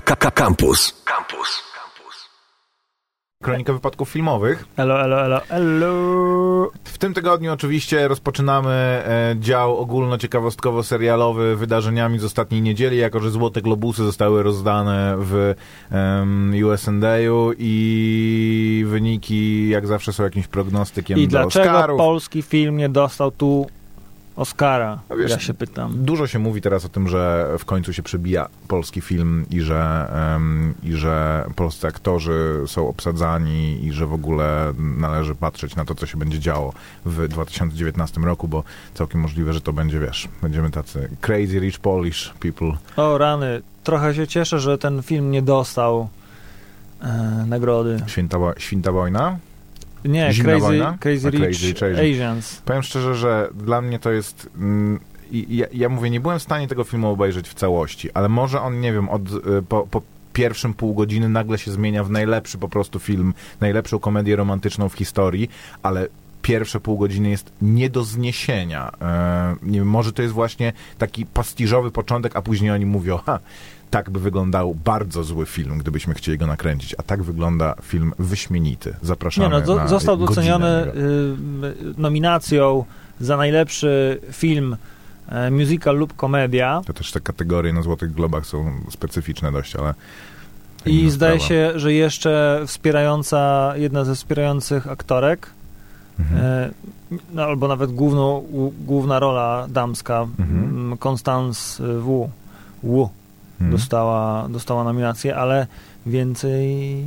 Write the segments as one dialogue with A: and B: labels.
A: Campus. Campus.
B: Kronika wypadków filmowych.
C: Elo, elo, elo, elo.
B: W tym tygodniu oczywiście rozpoczynamy e, dział ogólnociekawostkowo-serialowy wydarzeniami z ostatniej niedzieli, jako że Złote Globusy zostały rozdane w um, USND-u i wyniki jak zawsze są jakimś prognostykiem
C: I
B: do
C: dlaczego
B: Oscarów.
C: polski film nie dostał tu Oscara?
B: Wiesz,
C: ja się pytam.
B: Dużo się mówi teraz o tym, że w końcu się przebija polski film i że, em, i że polscy aktorzy są obsadzani i że w ogóle należy patrzeć na to, co się będzie działo w 2019 roku, bo całkiem możliwe, że to będzie, wiesz, będziemy tacy crazy rich Polish people.
C: O rany, trochę się cieszę, że ten film nie dostał e, nagrody.
B: Święta, święta wojna.
C: Nie,
B: Zimna
C: Crazy,
B: wojna?
C: crazy Rich
B: Asians. Powiem szczerze, że dla mnie to jest... Mm, i, ja, ja mówię, nie byłem w stanie tego filmu obejrzeć w całości, ale może on, nie wiem, od, y, po, po pierwszym pół godziny nagle się zmienia w najlepszy po prostu film, najlepszą komedię romantyczną w historii, ale pierwsze pół godziny jest nie do zniesienia. E, nie wiem, może to jest właśnie taki pastiżowy początek, a później oni mówią, ha, tak by wyglądał bardzo zły film, gdybyśmy chcieli go nakręcić, a tak wygląda film wyśmienity. Zapraszamy
C: Nie no,
B: na
C: został doceniony y, nominacją za najlepszy film e, musical lub komedia
B: To też te kategorie na Złotych Globach są specyficzne dość, ale...
C: i zdaje
B: sprawa.
C: się, że jeszcze wspierająca, jedna ze wspierających aktorek
B: Mhm.
C: E, no, albo nawet główną, główna rola damska,
B: Mhm.
C: Constance Wu, Wu
B: Mhm.
C: dostała, dostała nominację, ale więcej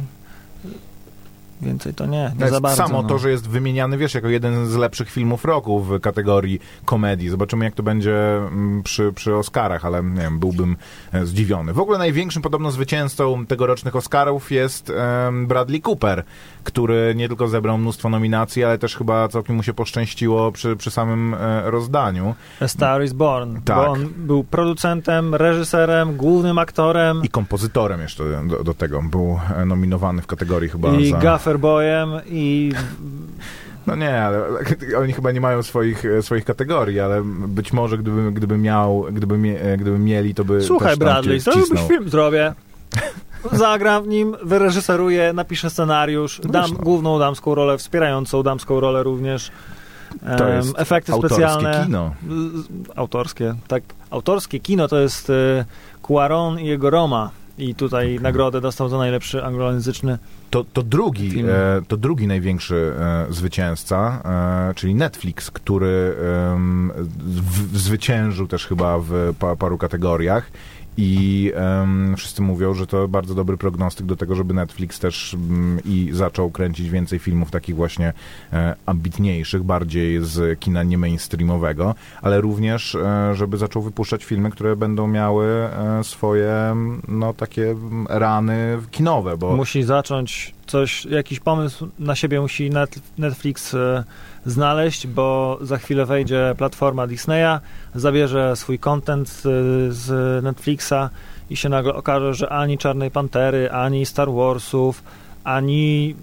C: więcej to nie, nie za bardzo.
B: samo
C: no.
B: to, że jest wymieniany, wiesz, jako jeden z lepszych filmów roku w kategorii komedii. Zobaczymy, jak to będzie mm, przy, przy Oscarach, ale nie wiem, byłbym e, zdziwiony. W ogóle największym podobno zwycięzcą tegorocznych Oscarów jest em, Bradley Cooper, który nie tylko zebrał mnóstwo nominacji, ale też chyba całkiem mu się poszczęściło przy, przy samym e, rozdaniu.
C: A Star is Born,
B: Tak.
C: bo on był producentem, reżyserem, głównym aktorem
B: I kompozytorem jeszcze do, do tego. Był e, nominowany w kategorii chyba
C: i
B: za...
C: gaffer boyem i
B: No nie, ale oni chyba nie mają swoich, e, swoich kategorii, ale być może gdyby, gdyby miał, gdyby, mie, e, gdyby mieli, to by
C: słuchaj Bradley, zrobiłbyś film, zrobię. Zagram w nim, wyreżyseruję, napiszę scenariusz,
B: No
C: dam
B: no.
C: główną damską rolę, wspierającą damską rolę również.
B: To
C: Em,
B: jest
C: efekty
B: autorskie
C: specjalne.
B: kino.
C: Autorskie, tak. Autorskie kino to jest e, Cuaron i jego Roma. I tutaj nagrodę dostał za najlepszy anglojęzyczny.
B: To, to, drugi, e, to drugi największy e, zwycięzca, e, czyli Netflix, który w, zwyciężył też chyba w pa, paru kategoriach. I em, wszyscy mówią, że to bardzo dobry prognostyk do tego, żeby Netflix też mm, i zaczął kręcić więcej filmów takich właśnie e, ambitniejszych, bardziej z kina nie mainstreamowego, ale również, e, żeby zaczął wypuszczać filmy, które będą miały e, swoje, no takie mm, rany kinowe, bo
C: Musi zacząć coś, jakiś pomysł na siebie musi net, Netflix e, znaleźć, bo za chwilę wejdzie platforma Disneya, zabierze swój content z, z Netflixa i się nagle okaże, że ani Czarnej Pantery, ani Star Warsów, ani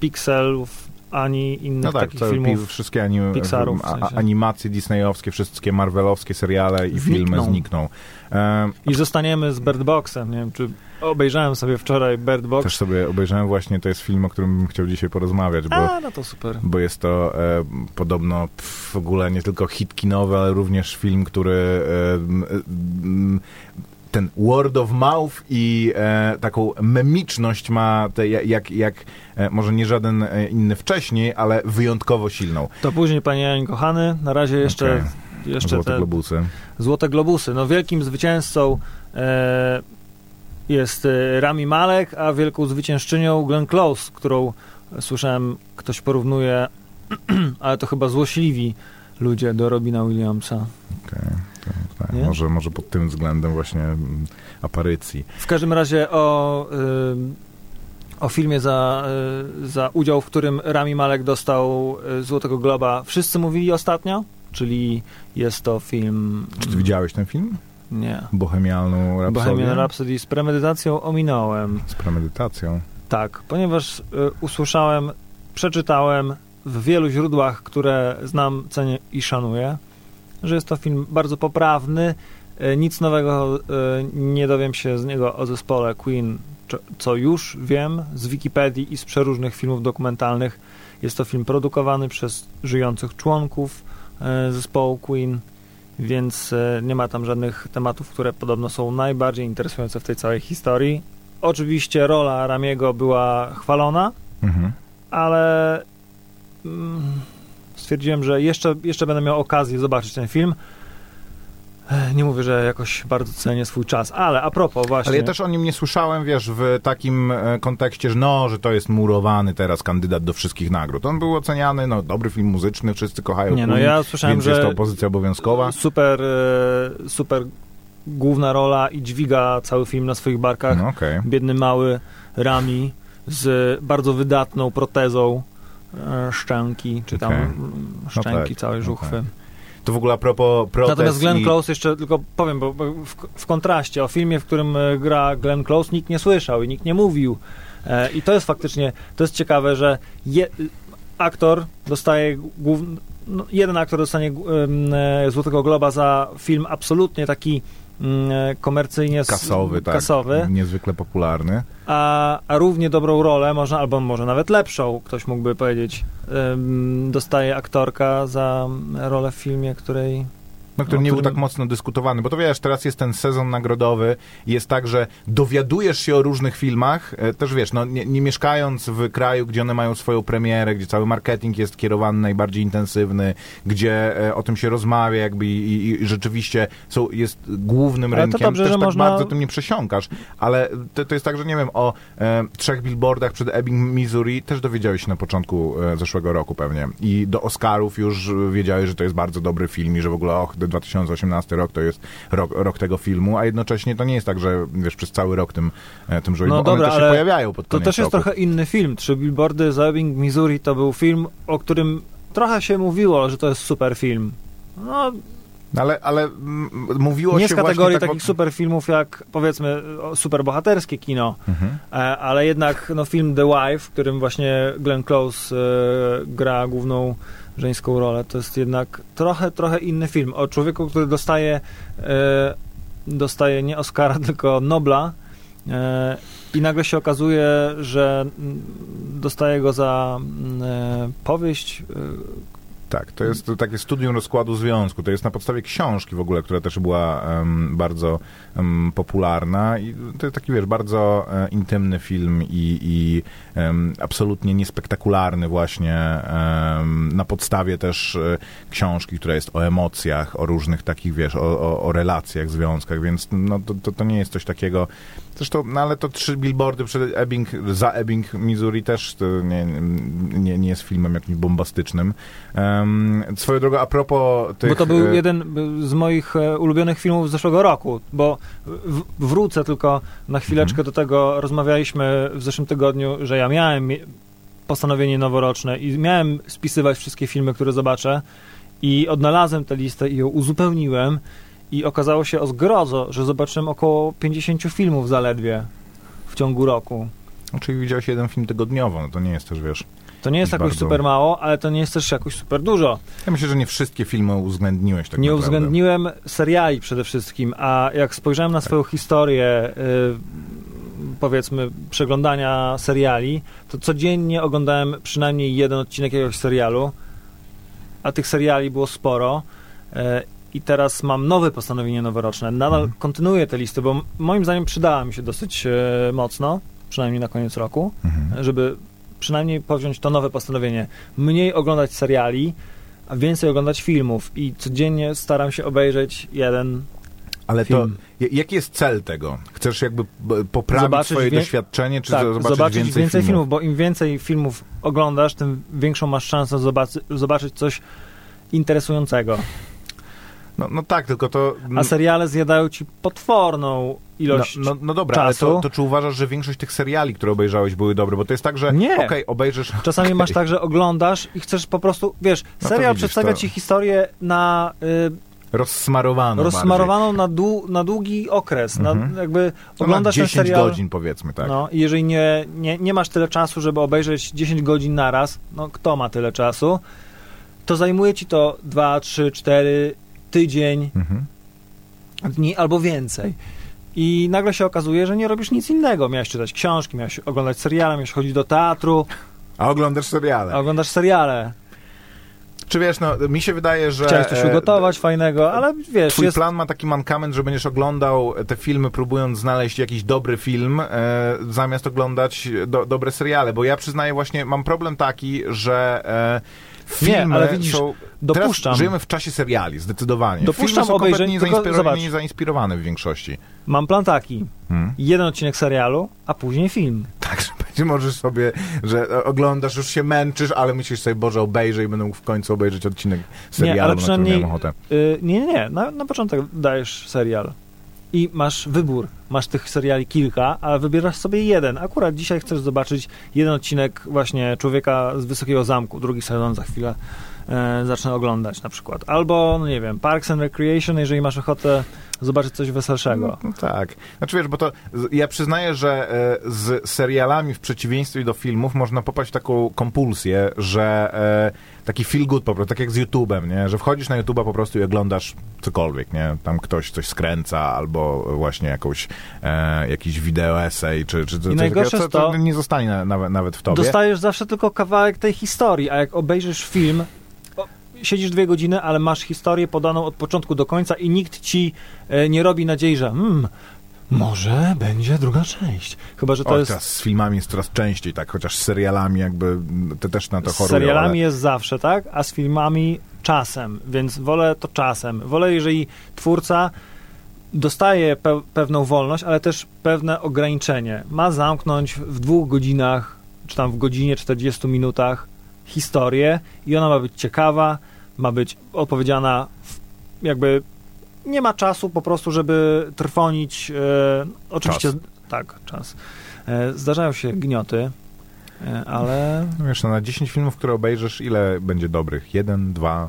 C: Pixelów, ani innych
B: No tak,
C: takich filmów.
B: wszystkie anim,
C: Pixarów w sensie.
B: animacje disneyowskie, wszystkie marvelowskie seriale i filmy
C: Znikną.
B: znikną. E,
C: I zostaniemy z Bird Boxem. Nie wiem, czy obejrzałem sobie wczoraj Bird Box.
B: też sobie obejrzałem właśnie, to jest film, o którym bym chciał dzisiaj porozmawiać, bo,
C: A, no to super.
B: bo jest to e, podobno w ogóle nie tylko hit kinowy, ale również film, który e, m, m, ten word of mouth i e, taką memiczność ma, te, jak, jak, e, może nie żaden e, inny wcześniej, ale wyjątkowo silną.
C: To później, panie Janie kochany, na razie jeszcze,
B: Okej.
C: jeszcze
B: Złote
C: te
B: Globusy.
C: Złote Globusy. No wielkim zwycięzcą e, jest e, Rami Malek, a wielką zwyciężczynią Glenn Close, którą słyszałem, ktoś porównuje, ale to chyba złośliwi ludzie do Robina Williamsa.
B: To, tak,
C: Nie?
B: może, może pod tym względem właśnie mm, aparycji.
C: W każdym razie o, y, o filmie za, y, za udział, w którym Rami Malek dostał y, Złotego Globa, wszyscy mówili ostatnio, czyli jest to film...
B: Czy ty widziałeś ten film?
C: Nie.
B: Bohemialną Rhapsodię?
C: Bohemian Rhapsody z premedytacją ominąłem.
B: Z premedytacją.
C: Tak, ponieważ y, usłyszałem, przeczytałem w wielu źródłach, które znam, cenię i szanuję, że jest to film bardzo poprawny, E, Nic nowego e, nie dowiem się z niego o zespole Queen, co już wiem z Wikipedii i z przeróżnych filmów dokumentalnych. Jest to film produkowany przez żyjących członków e, zespołu Queen, więc e, nie ma tam żadnych tematów, które podobno są najbardziej interesujące w tej całej historii. Oczywiście rola Ramiego była chwalona,
B: Mhm.
C: ale mm, stwierdziłem, że jeszcze, jeszcze będę miał okazję zobaczyć ten film. Nie mówię, że jakoś bardzo cenię swój czas, ale a propos właśnie.
B: Ale ja też o nim nie słyszałem, wiesz, w takim e, kontekście, że no, że to jest murowany teraz kandydat do wszystkich nagród. On był oceniany, no, dobry film muzyczny, wszyscy kochają
C: Nie, no ja słyszałem,
B: więc
C: że
B: jest to pozycja obowiązkowa.
C: super, e, super główna rola i dźwiga cały film na swoich barkach.
B: No, okej.
C: Biedny mały Rami z bardzo wydatną protezą e, szczęki, czy tam szczęki
B: tak,
C: całej
B: no
C: żuchwy.
B: tak. To w ogóle a propos
C: Natomiast Glenn
B: i...
C: Close jeszcze tylko powiem, bo, w, w kontraście o filmie, w którym e, gra Glenn Close nikt nie słyszał i nikt nie mówił. E, I to jest faktycznie, to jest ciekawe, że je, aktor dostaje głów, no, jeden aktor dostanie e, Złotego Globa za film absolutnie taki komercyjnie s-
B: Kasowy, tak.
C: kasowy
B: Niezwykle popularny.
C: a, a równie dobrą rolę, można, albo może nawet lepszą, ktoś mógłby powiedzieć, dostaje aktorka za rolę w filmie, której
B: No, który
C: O
B: nie był tak mocno dyskutowany, bo to wiesz, teraz jest ten sezon nagrodowy jest tak, że dowiadujesz się o różnych filmach, e, też wiesz, no nie, nie mieszkając w kraju, gdzie one mają swoją premierę, gdzie cały marketing jest kierowany najbardziej intensywny, gdzie e, o tym się rozmawia jakby i, i, rzeczywiście są, jest głównym
C: Ale to
B: rynkiem,
C: dobrze,
B: też
C: że
B: tak
C: można-
B: bardzo tym nie przesiąkasz, ale to, to jest tak, że nie wiem, o e, trzech billboardach przed Ebbing, Missouri też dowiedziałeś się na początku e, zeszłego roku pewnie. I do Oscarów już wiedziałeś, że to jest bardzo dobry film i że w ogóle och, 2018 rok to jest rok, rok tego filmu, a jednocześnie to nie jest tak, że wiesz, przez cały rok tym, e, tym żyją,
C: No
B: bo
C: dobra,
B: one też się
C: ale
B: pojawiają pod
C: To
B: koniec
C: też jest
B: roku.
C: trochę inny film. Trzy billboardy za Ebbing, Missouri to był film, o którym trochę się mówiło, że to jest super film. No,
B: Ale, ale mm, mówiło
C: nie
B: się
C: z kategorii
B: tak,
C: takich super filmów jak powiedzmy o, super bohaterskie kino,
B: Mhm.
C: e, ale jednak no, film The Wife, w którym właśnie Glenn Close e, gra główną żeńską rolę, to jest jednak trochę, trochę inny film. O człowieku, który dostaje e, dostaje nie Oscara, tylko Nobla e, i nagle się okazuje, że mm, dostaje go za mm, e, powieść
B: Tak, to jest takie studium rozkładu związku. To jest na podstawie książki w ogóle, która też była em, bardzo em, popularna i to jest taki, wiesz, bardzo e, intymny film i, i absolutnie niespektakularny właśnie na podstawie też e, książki, która jest o emocjach, o różnych takich, wiesz, o, o, o relacjach, związkach, więc no, to, to, to nie jest coś takiego Zresztą, no ale to trzy billboardy przed Ebbing, za Ebbing, Missouri też nie, nie, nie jest filmem jakimś bombastycznym. Um, swoją drogą, a propos tych...
C: Bo to był
B: e,
C: jeden z moich e, ulubionych filmów z zeszłego roku, bo w, wrócę tylko na chwileczkę
B: Mhm.
C: do tego, rozmawialiśmy w zeszłym tygodniu, że ja miałem mi- postanowienie noworoczne i miałem spisywać wszystkie filmy, które zobaczę i odnalazłem tę listę i ją uzupełniłem i okazało się o zgrozo, że zobaczyłem około 50 filmów zaledwie w ciągu roku.
B: Czyli widziałeś jeden film tygodniowo, no to nie jest też, wiesz...
C: To nie jest jakoś
B: Bardzo.
C: super mało, ale to nie jest też jakoś super dużo.
B: Ja myślę, że nie wszystkie filmy uwzględniłeś tak
C: nie
B: naprawdę.
C: uwzględniłem seriali przede wszystkim, a jak spojrzałem na swoją historię, y, powiedzmy, przeglądania seriali, to codziennie oglądałem przynajmniej jeden odcinek jakiegoś serialu, a tych seriali było sporo. I teraz mam nowe postanowienie noworoczne. Nadal
B: Mhm.
C: kontynuuję tę listę, bo moim zdaniem przydała mi się dosyć e, mocno, przynajmniej na koniec roku
B: Mhm.
C: żeby przynajmniej powziąć to nowe postanowienie. Mniej oglądać seriali, a więcej oglądać filmów. I codziennie staram się obejrzeć jeden
B: Ale to,
C: film.
B: j- jaki jest cel tego? Chcesz jakby poprawić
C: Zobaczyć
B: swoje
C: wie-
B: doświadczenie, czy
C: tak,
B: zobaczyć,
C: zobaczyć,
B: więcej,
C: więcej,
B: filmów?
C: filmów? bo im więcej filmów oglądasz, tym większą masz szansę zobaczy, zobaczyć coś interesującego.
B: No, no tak, tylko to...
C: A seriale zjadają ci potworną ilość.
B: No, no, no dobra, ale
C: czasu.
B: to, to czy uważasz, że większość tych seriali, które obejrzałeś, były dobre? Bo to jest tak, że
C: Nie.
B: okej, obejrzysz...
C: Czasami
B: okej.
C: masz tak, że oglądasz i chcesz po prostu, wiesz,
B: No to
C: serial
B: widzisz,
C: przedstawia
B: to-
C: ci historię na y,
B: Rozsmarowano
C: rozsmarowaną na, dłu, na długi okres.
B: Mhm.
C: Na, jakby
B: bardziej. No,
C: oglądasz
B: na
C: ten
B: 10
C: serial.
B: godzin powiedzmy, tak.
C: No, i jeżeli nie, nie, nie masz tyle czasu, żeby obejrzeć 10 godzin naraz, no kto ma tyle czasu, to zajmuje ci to 2, 3, 4 tydzień,
B: Mhm.
C: dni albo więcej. I nagle się okazuje, że nie robisz nic innego. Miałeś czytać książki, miałeś oglądać seriale, miałeś chodzić do teatru,
B: A oglądasz seriale.
C: a oglądasz seriale.
B: Czy wiesz, no, mi się wydaje, że...
C: Chciałeś coś
B: e,
C: ugotować fajnego, ale wiesz,
B: Twój
C: jest...
B: plan ma taki mankament, że będziesz oglądał te filmy, próbując znaleźć jakiś dobry film, e, zamiast oglądać do, dobre seriale. Bo ja przyznaję właśnie, mam problem taki, że e, filmy
C: ale widzisz,
B: są...
C: dopuszczam.
B: Teraz żyjemy w czasie seriali, zdecydowanie.
C: Dopuszczam
B: filmy są
C: obejrzeć,
B: kompletnie
C: tylko
B: zainspiro-
C: zobacz.
B: nie zainspirowane w większości.
C: Mam plan taki.
B: Hmm.
C: Jeden odcinek serialu, a później film.
B: Tak, że będzie możesz sobie, że oglądasz, już się męczysz, ale myślisz sobie, Boże, obejrzę i będę mógł w końcu obejrzeć odcinek serialu,
C: ale
B: na który
C: przynajmniej-
B: miałem ochotę.
C: Yy, nie, nie, nie. Na, na początek dajesz serial. I masz wybór. Masz tych seriali kilka, ale wybierasz sobie jeden. Akurat dzisiaj chcesz zobaczyć jeden odcinek właśnie Człowieka z Wysokiego Zamku. Drugi sezon za chwilę e, zacznę oglądać na przykład. Albo, no nie wiem, Parks and Recreation, jeżeli masz ochotę zobaczyć coś weselszego.
B: No, tak. Znaczy wiesz, bo to ja przyznaję, że e, z serialami w przeciwieństwie do filmów można popaść w taką kompulsję, że e, taki feel good po prostu, tak jak z YouTube'em, nie? Że wchodzisz na YouTube'a po prostu i oglądasz cokolwiek, nie? Tam ktoś coś skręca albo właśnie jakąś, e, jakiś wideo essay, czy, czy coś
C: najgorsze
B: takiego, co,
C: to-
B: nie zostanie na, nawet, nawet w tobie.
C: Dostajesz zawsze tylko kawałek tej historii, a jak obejrzysz film, siedzisz dwie godziny, ale masz historię podaną od początku do końca i nikt ci e, nie robi nadziei, że hmm, może będzie druga część. Chyba, że to
B: o,
C: jest...
B: teraz z filmami jest coraz częściej tak, chociaż z serialami jakby mm, te też na to
C: Z
B: chorują.
C: serialami
B: ale...
C: jest zawsze, tak? A z filmami czasem, więc wolę to czasem. Wolę, jeżeli twórca dostaje pe- pewną wolność, ale też pewne ograniczenie. Ma zamknąć w dwóch godzinach, czy tam w godzinie 40 minutach historię i ona ma być ciekawa, ma być opowiedziana w, jakby nie ma czasu po prostu, żeby trwonić e, oczywiście
B: Czas.
C: tak, czas. E, zdarzają się gnioty, e, ale
B: No Wiesz, no, na 10 filmów, które obejrzysz, ile będzie dobrych? Jeden, dwa.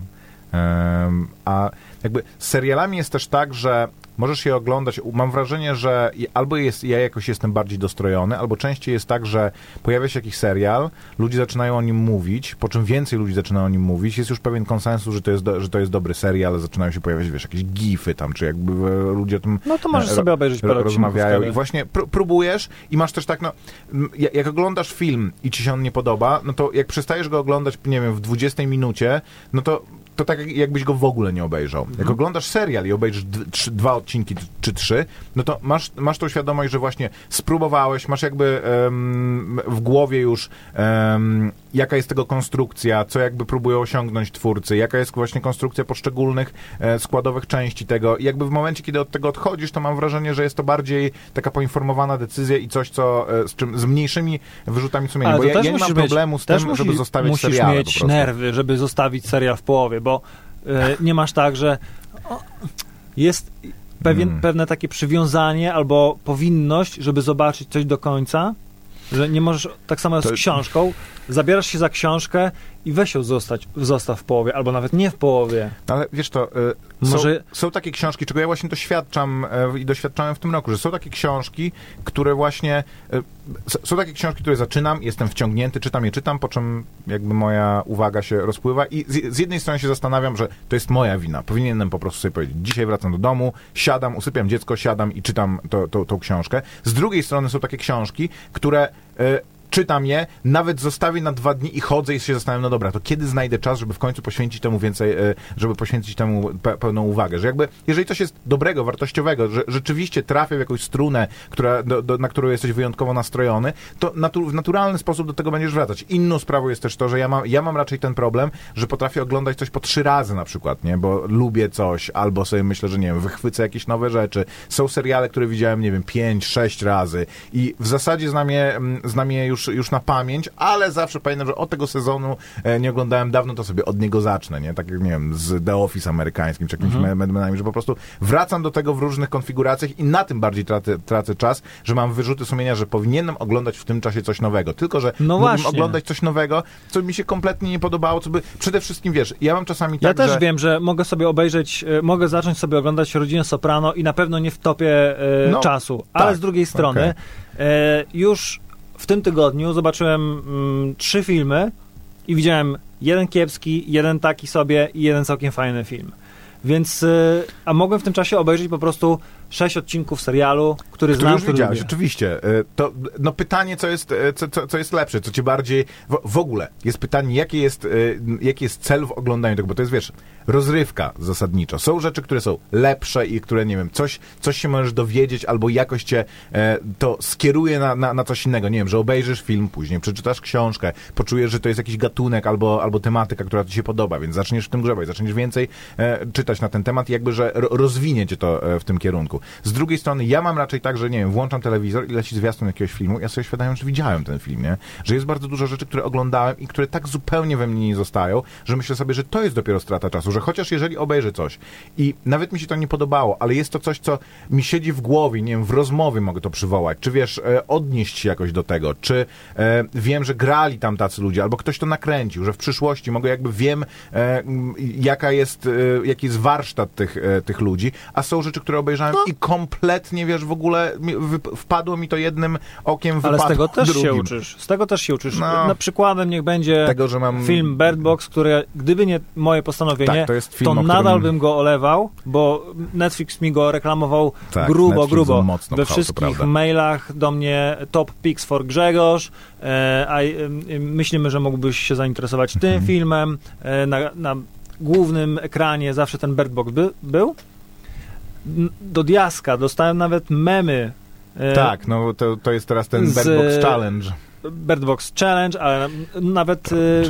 B: A jakby z serialami jest też tak, że możesz je oglądać. Mam wrażenie, że albo jest, ja jakoś jestem bardziej dostrojony, albo częściej jest tak, że pojawia się jakiś serial, ludzie zaczynają o nim mówić, po czym więcej ludzi zaczyna o nim mówić, jest już pewien konsensus, że to jest, do, że to jest dobry serial, zaczynają się pojawiać, wiesz, jakieś gify tam, czy jakby e, ludzie o tym
C: no to możesz
B: e,
C: sobie obejrzeć parę
B: ro- rozmawiają. i właśnie pró- próbujesz i masz też tak, no, jak oglądasz film i ci się on nie podoba, no to jak przestajesz go oglądać, nie wiem, w 20 minucie, no to to tak jak- jakbyś go w ogóle nie obejrzał.
C: Mhm.
B: Jak oglądasz serial i obejrzysz trzy, dwa odcinki czy trzy, no to masz, masz tą świadomość, że właśnie spróbowałeś, masz jakby em, w głowie już em, jaka jest tego konstrukcja, co jakby próbują osiągnąć twórcy, jaka jest właśnie konstrukcja poszczególnych e, składowych części tego. I jakby w momencie, kiedy od tego odchodzisz, to mam wrażenie, że jest to bardziej taka poinformowana decyzja i coś, co e, z, czym, z mniejszymi wyrzutami sumienia.
C: Ale
B: Bo ja, ja nie mam
C: musisz
B: problemu z tym,
C: musi-
B: żeby zostawić
C: musisz
B: seriale po
C: mieć nerwy, żeby zostawić serial w połowie, bo e, nie masz tak, że o, jest pewien,
B: Mm.
C: pewne takie przywiązanie albo powinność, żeby zobaczyć coś do końca, że nie możesz, tak samo
B: To-
C: z książką, zabierasz się za książkę i weź ją zostać, zostaw w połowie, albo nawet nie w połowie.
B: Ale wiesz to, y,
C: Może-
B: są, są takie książki, czego ja właśnie doświadczam y, i doświadczałem w tym roku, że są takie książki, które właśnie, y, są takie książki, które zaczynam, jestem wciągnięty, czytam je, czytam, po czym jakby moja uwaga się rozpływa i z, z jednej strony się zastanawiam, że to jest moja wina, powinienem po prostu sobie powiedzieć, dzisiaj wracam do domu, siadam, usypiam dziecko, siadam i czytam to, to, tą książkę. Z drugiej strony są takie książki, które... Czytam je, nawet zostawię na dwa dni i chodzę i się zastanawiam, no dobra, to kiedy znajdę czas, żeby w końcu poświęcić temu więcej, e, żeby poświęcić temu pe pełną uwagę, że jakby, jeżeli coś jest dobrego, wartościowego, że rzeczywiście trafia w jakąś strunę, która, do, do, na którą jesteś wyjątkowo nastrojony, to natu w naturalny sposób do tego będziesz wracać. Inną sprawą jest też to, że ja mam, ja mam raczej ten problem, że potrafię oglądać coś po trzy razy na przykład, nie, bo lubię coś, albo sobie myślę, że nie wiem, wychwycę jakieś nowe rzeczy. Są seriale, które widziałem, nie wiem, pięć, sześć razy i w zasadzie znam je, mm, znam je już, już na pamięć, ale zawsze pamiętam, że od tego sezonu e, nie oglądałem dawno, to sobie od niego zacznę, nie? Tak jak, nie wiem, z The Office amerykańskim, czy jakimś
C: Mhm.
B: Mad Menami, że po prostu wracam do tego w różnych konfiguracjach i na tym bardziej tracę, tracę czas, że mam wyrzuty sumienia, że powinienem oglądać w tym czasie coś nowego. Tylko, że
C: No
B: mógłbym oglądać coś nowego, co mi się kompletnie nie podobało, co by... Przede wszystkim, wiesz, ja mam czasami
C: Ja
B: tak,
C: też
B: że...
C: wiem, że mogę sobie obejrzeć, e, mogę zacząć sobie oglądać Rodzinę Soprano i na pewno nie wtopię e,
B: No,
C: czasu, ale
B: tak,
C: z drugiej strony
B: okej.
C: e, już w tym tygodniu zobaczyłem mm, trzy filmy i widziałem jeden kiepski, jeden taki sobie i jeden całkiem fajny film. Więc, y, a mogłem w tym czasie obejrzeć po prostu sześć odcinków serialu, który,
B: Który
C: znam,
B: już
C: który
B: widziałeś,
C: lubię.
B: oczywiście. E, To, no pytanie, co jest, e, co, co, co jest lepsze, co cię bardziej... W, w ogóle jest pytanie, jaki jest, e, jaki jest cel w oglądaniu tego, bo to jest, wiesz, rozrywka zasadniczo. Są rzeczy, które są lepsze i które, nie wiem, coś, coś się możesz dowiedzieć albo jakoś cię to skieruje na, na, na coś innego. Nie wiem, że obejrzysz film później, przeczytasz książkę, poczujesz, że to jest jakiś gatunek albo, albo tematyka, która ci się podoba, więc zaczniesz w tym grzebać, zaczniesz więcej czytać na ten temat i jakby, że ro, rozwinie cię to w tym kierunku. Z drugiej strony, ja mam raczej tak, że nie wiem, włączam telewizor i leci zwiastun jakiegoś filmu, ja sobie świadamiam, że widziałem ten film, nie? Że jest bardzo dużo rzeczy, które oglądałem i które tak zupełnie we mnie nie zostają, że myślę sobie, że to jest dopiero strata czasu, że chociaż jeżeli obejrzę coś i nawet mi się to nie podobało, ale jest to coś, co mi siedzi w głowie, nie wiem, w rozmowie mogę to przywołać, czy wiesz, e, odnieść się jakoś do tego, czy e, wiem, że grali tam tacy ludzie, albo ktoś to nakręcił, że w przyszłości mogę jakby wiem, e, jaka jest, e, jaki jest warsztat tych, e, tych ludzi, a są rzeczy, które obejrzałem i kompletnie, wiesz, w ogóle wpadło mi to jednym okiem,
C: Ale z tego też
B: drugim.
C: się uczysz. Z tego też się uczysz.
B: No.
C: Na przykładem niech będzie
B: Tego, że mam...
C: film Bird Box, który gdyby nie moje postanowienie,
B: Tak, to jest film,
C: to
B: którym-
C: nadal bym go olewał, bo Netflix mi go reklamował
B: Tak,
C: grubo,
B: Netflix
C: grubo.
B: mocno
C: We
B: pchał,
C: wszystkich mailach do mnie top picks for Grzegorz, e, a myślimy, że mógłbyś się zainteresować tym
B: Mhm.
C: filmem. E, na, na głównym ekranie zawsze ten Bird Box by, był. Do diaska dostałem nawet memy. e,
B: Tak, no to, to jest teraz ten
C: z-
B: Bird Box Challenge.
C: Bird Box Challenge, ale nawet y,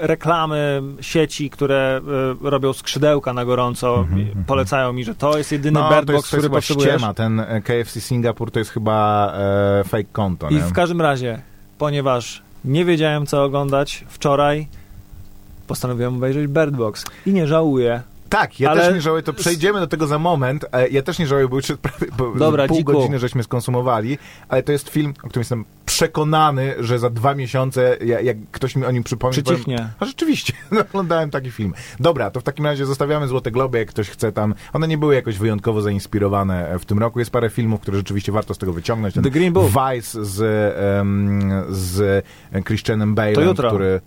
C: reklamy sieci, które y, robią skrzydełka na gorąco,
B: Mhm,
C: i
B: mhm.
C: polecają mi, że to jest jedyny
B: No,
C: Bird Box, który
B: chyba
C: potrzebujesz.
B: ściema. Ten e, KFC Singapur to jest chyba e, fake konto,
C: I
B: nie?
C: w każdym razie, ponieważ nie wiedziałem, co oglądać wczoraj, postanowiłem obejrzeć Bird Box i nie żałuję.
B: Tak, ja
C: Ale-
B: też nie żałuję, to przejdziemy do tego za moment. E, Ja też nie żałuję, bo już prawie bo
C: Dobra,
B: pół
C: dziku.
B: godziny żeśmy skonsumowali, ale to jest film, o którym jestem przekonany, że za dwa miesiące, ja- jak ktoś mi o nim przypomni, powiem,
C: Przycichnie.
B: a rzeczywiście, no, oglądałem taki film. Dobra, to w takim razie zostawiamy Złote Globy, jak ktoś chce tam. One nie były jakoś wyjątkowo zainspirowane e, w tym roku. Jest parę filmów, które rzeczywiście warto z tego wyciągnąć. Ten
C: The Green Book.
B: Vice z, em, z Christianem Bale'em, który...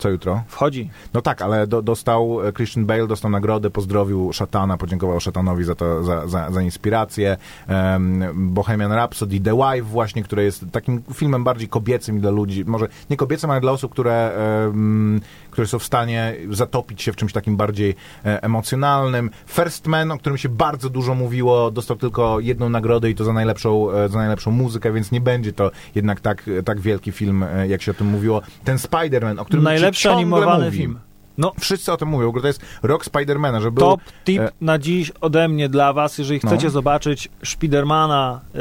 B: Co jutro?
C: Wchodzi.
B: No tak, ale do, dostał e, Christian Bale dostał nagrodę, pozdrowił Szatana, podziękował Szatanowi za to, za, za, za inspirację. Em, Bohemian Rhapsody, The Wife właśnie, które jest takim filmem bardziej kobiecym dla ludzi, może nie kobiecym, ale dla osób, które, em, które są w stanie zatopić się w czymś takim bardziej e, emocjonalnym. First Man, o którym się bardzo dużo mówiło, dostał tylko jedną nagrodę i to za najlepszą, e, za najlepszą muzykę, więc nie będzie to jednak tak, tak wielki film, e, jak się o tym mówiło. Ten Spider-Man, o którym się
C: Najlepszy
B: ciągle
C: animowany
B: mówi.
C: film. No,
B: Wszyscy o tym mówią, to jest rok Spidermana, że był...
C: Top tip
B: e,
C: na dziś ode mnie dla was, jeżeli
B: No.
C: chcecie zobaczyć Spidermana e,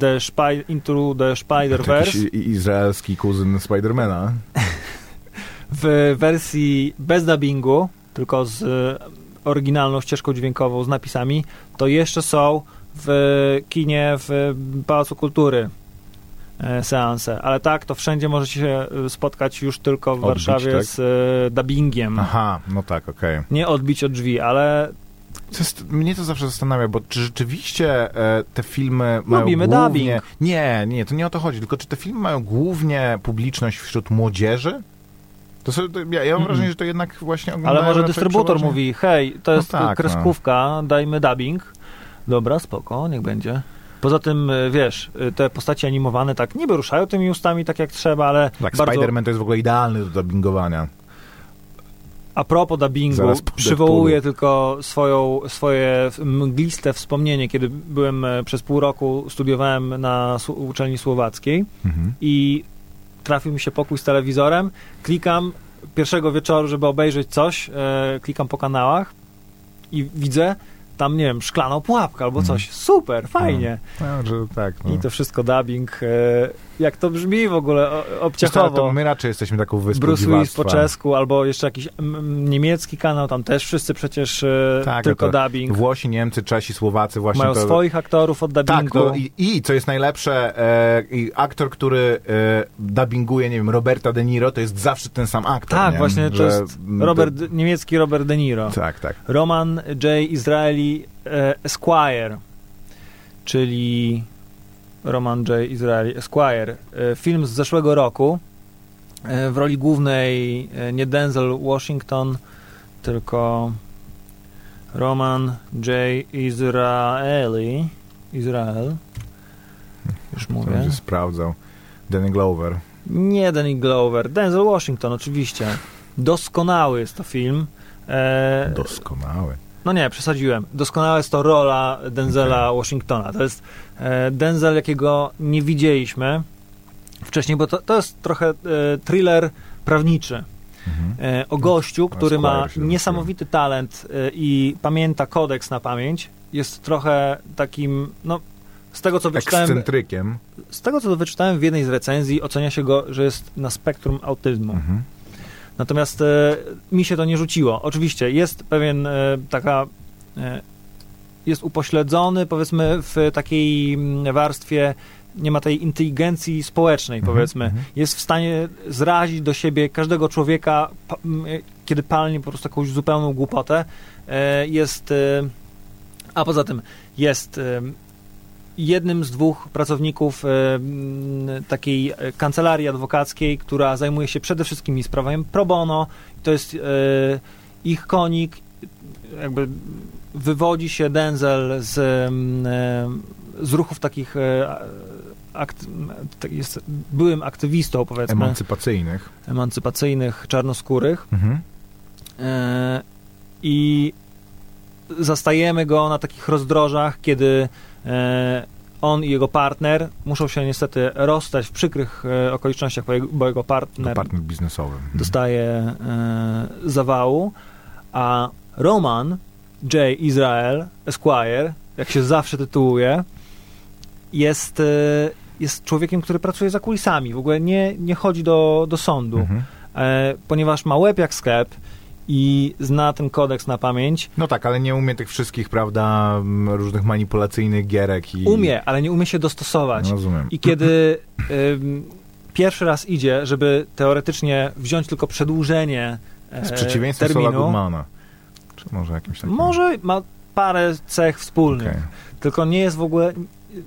C: the Spy, Into the Spider-Verse
B: izraelski kuzyn Spidermana.
C: w wersji bez dubbingu, tylko z e, oryginalną ścieżką dźwiękową, z napisami, to jeszcze są w kinie w Pałacu Kultury e, seanse. Ale tak, to wszędzie możecie się e, spotkać już tylko w
B: Odbić,
C: Warszawie
B: tak?
C: z dubbingiem.
B: Aha, no tak, okej.
C: Nie odbić od drzwi, ale
B: To jest- Mnie to zawsze zastanawia, bo czy rzeczywiście e, te filmy mają
C: Lubimy
B: głównie...
C: dubbing.
B: Nie, nie, to nie o to chodzi, tylko czy te filmy mają głównie publiczność wśród młodzieży? To sobie, to, ja, ja mam wrażenie, że to jednak właśnie
C: Ale może dystrybutor
B: przeważnie-
C: mówi, hej, to jest
B: tak,
C: kreskówka, dajmy dubbing. Dobra, spoko, niech będzie. Poza tym, y, wiesz, y, te postacie animowane tak niby ruszają tymi ustami tak jak trzeba, ale
B: Tak,
C: bardzo...
B: Spider-Man to jest w ogóle idealny do dubbingowania.
C: A propos dubbingu, przywołuję tylko swoją, swoje mgliste wspomnienie, kiedy byłem e, przez pół roku, studiowałem na uczelni słowackiej
B: Mhm.
C: i trafił mi się pokój z telewizorem, klikam pierwszego wieczoru, żeby obejrzeć coś, e, klikam po kanałach i widzę tam, nie wiem, szklaną pułapkę albo coś. Super, fajnie.
B: No, tak, no.
C: I to wszystko dubbing. E, jak to brzmi w ogóle obciachowo.
B: to my raczej jesteśmy taką wyspą
C: Bruce Willis po czesku, albo jeszcze jakiś mm, niemiecki kanał, tam też wszyscy przecież e,
B: Tak,
C: tylko
B: to
C: dubbing.
B: Włosi, Niemcy, Czesi, Słowacy właśnie
C: Mają
B: to...
C: swoich aktorów od
B: Tak,
C: dubbingu.
B: to i, i co jest najlepsze, e, aktor, który e, dubbinguje, nie wiem, Roberta De Niro, to jest zawsze ten sam aktor.
C: tak,
B: nie?
C: właśnie to
B: Że-
C: jest Robert, niemiecki Robert De Niro.
B: Tak, tak.
C: Roman J. Israeli e, Esquire, czyli Roman J. Israeli Esquire. E, film z zeszłego roku. E, w roli głównej e, nie Denzel Washington, tylko Roman J. Israeli. Izrael. Już mówię.
B: będzie sprawdzał. Danny Glover.
C: Nie Danny Glover. Denzel Washington, oczywiście. Doskonały jest to film. E,
B: Doskonały.
C: No nie, przesadziłem. Doskonała jest to rola Denzela Washingtona. To jest e, Denzel, jakiego nie widzieliśmy wcześniej, bo to, to jest trochę e, thriller prawniczy.
B: Mhm.
C: E, o gościu, który ma niesamowity talent i pamięta kodeks na pamięć. Jest trochę takim, no, z tego co wyczytałem,
B: Ekscentrykiem.
C: z tego co wyczytałem w jednej z recenzji, ocenia się go, że jest na spektrum autyzmu.
B: Mhm.
C: Natomiast e, mi się to nie rzuciło. Oczywiście jest pewien e, taka. E, jest upośledzony, powiedzmy, w takiej mm, warstwie. Nie ma tej inteligencji społecznej,
B: Mhm,
C: powiedzmy.
B: mhm.
C: Jest w stanie zrazić do siebie każdego człowieka, kiedy palnie po prostu jakąś zupełną głupotę. Jest. A poza tym jest. Jednym z dwóch pracowników e, takiej kancelarii adwokackiej, która zajmuje się przede wszystkim sprawami pro bono. To jest e, ich konik, jakby wywodzi się Denzel z, e, z ruchów takich akt, tak jest byłym aktywistą, powiedzmy,
B: Emancypacyjnych.
C: emancypacyjnych, czarnoskórych.
B: Mhm.
C: I zastajemy go na takich rozdrożach, kiedy on i jego partner muszą się niestety rozstać w przykrych e, okolicznościach, bo jego, bo jego partner
B: partner biznesowy. Mhm.
C: dostaje e, zawału, a Roman J. Israel Esquire, jak się zawsze tytułuje, jest, e, jest człowiekiem, który pracuje za kulisami. W ogóle nie, nie chodzi do, do sądu,
B: Mhm.
C: e, ponieważ ma łeb jak sklep i zna ten kodeks na pamięć.
B: No tak, ale nie umie tych wszystkich, prawda, różnych manipulacyjnych gierek i...
C: Umie, ale nie umie się dostosować.
B: No, rozumiem.
C: I kiedy ym, pierwszy raz idzie, żeby teoretycznie wziąć tylko przedłużenie e,
B: Z przeciwieństwem Sola
C: terminu,
B: Goodmana. Czy może jakimś takim...
C: może ma parę cech wspólnych,
B: Okej.
C: tylko nie jest w ogóle,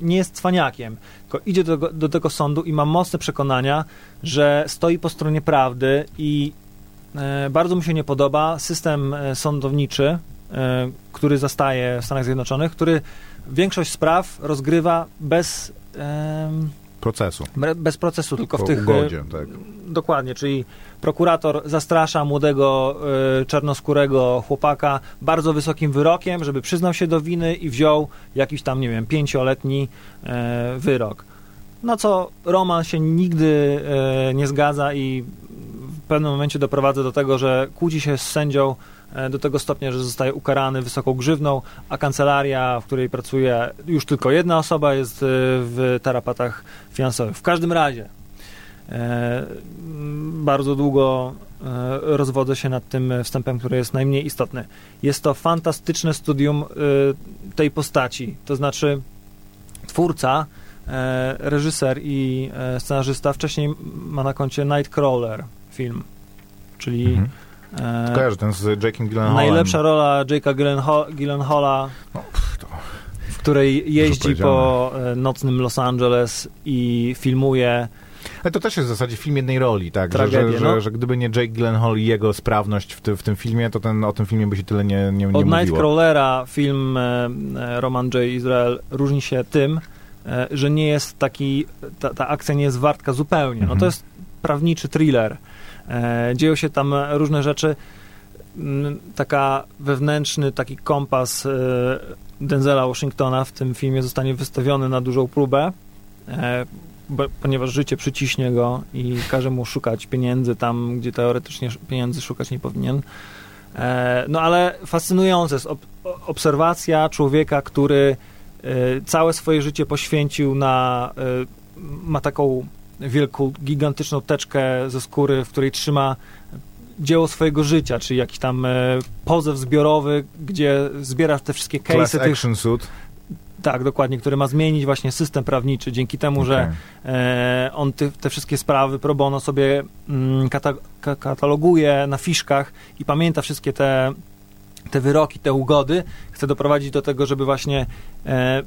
C: nie jest cwaniakiem, tylko idzie do, tego- do tego sądu i ma mocne przekonania, że stoi po stronie prawdy i bardzo mu się nie podoba system e, sądowniczy, e, który zastaje w Stanach Zjednoczonych, który większość spraw rozgrywa bez,
B: Procesu.
C: Be- Bez procesu, tylko w
B: Po
C: tych.
B: ugodzie,
C: e,
B: tak.
C: Dokładnie, czyli prokurator zastrasza młodego e, czarnoskórego chłopaka bardzo wysokim wyrokiem, żeby przyznał się do winy i wziął jakiś tam, nie wiem, pięcioletni e, wyrok. No co Roman się nigdy e, nie zgadza i w pewnym momencie doprowadza do tego, że kłóci się z sędzią e, do tego stopnia, że zostaje ukarany wysoką grzywną, a kancelaria, w której pracuje już tylko jedna osoba, jest e, w tarapatach finansowych. W każdym razie e, bardzo długo rozwodzę się nad tym wstępem, który jest najmniej istotny. Jest to fantastyczne studium tej postaci, to znaczy twórca, reżyser i scenarzysta wcześniej ma na koncie Nightcrawler film, czyli
B: Mhm.
C: e,
B: Kojarzę ten z Jake'em Gyllenhaalem.
C: najlepsza rola Jake'a Gyllenhaal- Gyllenhaala,
B: No, pff, to...
C: w której jeździ po e, nocnym Los Angeles i filmuje
B: Ale to też jest w zasadzie film jednej roli, tak? Że,
C: Tragedię,
B: że,
C: no.
B: że, że gdyby nie Jake Gyllenhaal i jego sprawność w, ty, w tym filmie, to ten, o tym filmie by się tyle nie, nie, nie
C: Od. Nightcrawlera film e, e, Roman J. Israel różni się tym, e, że nie jest taki, ta, ta akcja nie jest wartka zupełnie. No
B: Mhm.
C: to jest prawniczy thriller. E, dzieją się tam różne rzeczy. Mm, Taka wewnętrzny taki kompas e, Denzela Washingtona w tym filmie zostanie wystawiony na dużą próbę, e, ponieważ życie przyciśnie go i każe mu szukać pieniędzy tam, gdzie teoretycznie pieniędzy szukać nie powinien. No ale fascynujące jest obserwacja człowieka, który całe swoje życie poświęcił na. Ma taką wielką, gigantyczną teczkę ze skóry, w której trzyma dzieło swojego życia, czyli jakiś tam e, pozew zbiorowy, gdzie zbiera te wszystkie
B: Class
C: case'y tych,
B: Action Suit.
C: tak, dokładnie, który ma zmienić właśnie system prawniczy dzięki temu, że
B: Okej.
C: E, on ty, te wszystkie sprawy pro bono sobie mm, kata, ka, kataloguje na fiszkach i pamięta wszystkie te, te wyroki, te ugody. Chce doprowadzić do tego, żeby właśnie e,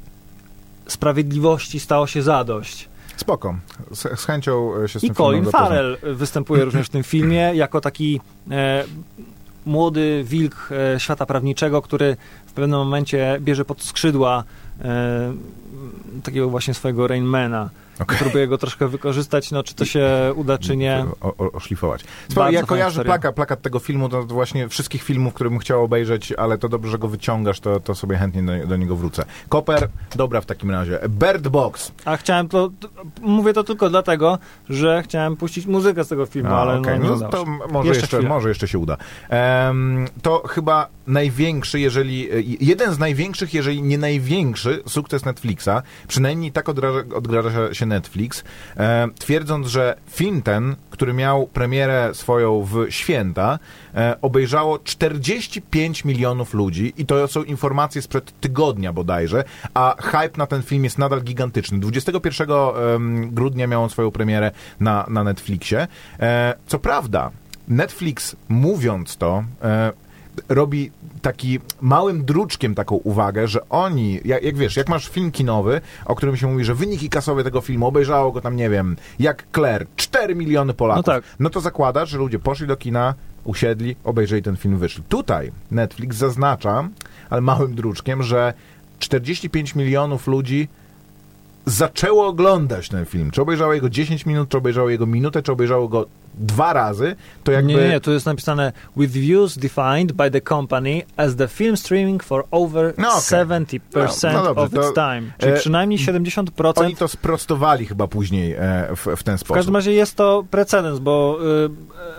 C: sprawiedliwości stało się zadość.
B: Spoko. Z, z chęcią e, się z
C: I
B: tym
C: Colin. Farrell występuje również w tym filmie jako taki e, młody wilk e, świata prawniczego, który w pewnym momencie bierze pod skrzydła e, takiego właśnie swojego Rainmana. Okay. Próbuję go troszkę wykorzystać, no czy to się uda, czy nie.
B: O, o, oszlifować. Spoko, ja kojarzę plakat, plakat tego filmu, to właśnie wszystkich filmów, które bym chciał obejrzeć, ale to dobrze, że go wyciągasz, to, to sobie chętnie do, do niego wrócę. Koper, dobra w takim razie. Bird Box.
C: A chciałem to, mówię to tylko dlatego, że chciałem puścić muzykę z tego filmu, A, ale okay. no, no to
B: może jeszcze, jeszcze może jeszcze się uda. Um, to chyba największy, jeżeli, jeden z największych, jeżeli nie największy sukces Netflixa, przynajmniej tak odgraża się Netflix, e, twierdząc, że film ten, który miał premierę swoją w święta, e, obejrzało 45 milionów ludzi i to są informacje sprzed tygodnia bodajże, a hype na ten film jest nadal gigantyczny. 21 e, grudnia miał on swoją premierę na, na Netflixie. E, co prawda, Netflix mówiąc to, e, robi taki małym druczkiem taką uwagę, że oni, jak, jak, wiesz, jak masz film kinowy, o którym się mówi, że wyniki kasowe tego filmu obejrzało go tam, nie wiem, jak Claire, 4 miliony Polaków. No, tak. no to zakładasz, że ludzie poszli do kina, usiedli, obejrzeli ten film, wyszli. Tutaj Netflix zaznacza, ale małym druczkiem, że 45 milionów ludzi zaczęło oglądać ten film. Czy obejrzało jego 10 minut, czy obejrzało jego minutę, czy obejrzało go dwa razy, to jakby...
C: Nie, nie, tu jest napisane with views defined by the company as the film streaming for over no, okay. 70% no, no dobrze, of its time. Czyli e, przynajmniej 70%.
B: Oni to sprostowali chyba później e, w, w, ten sposób.
C: W każdym razie jest to precedens, bo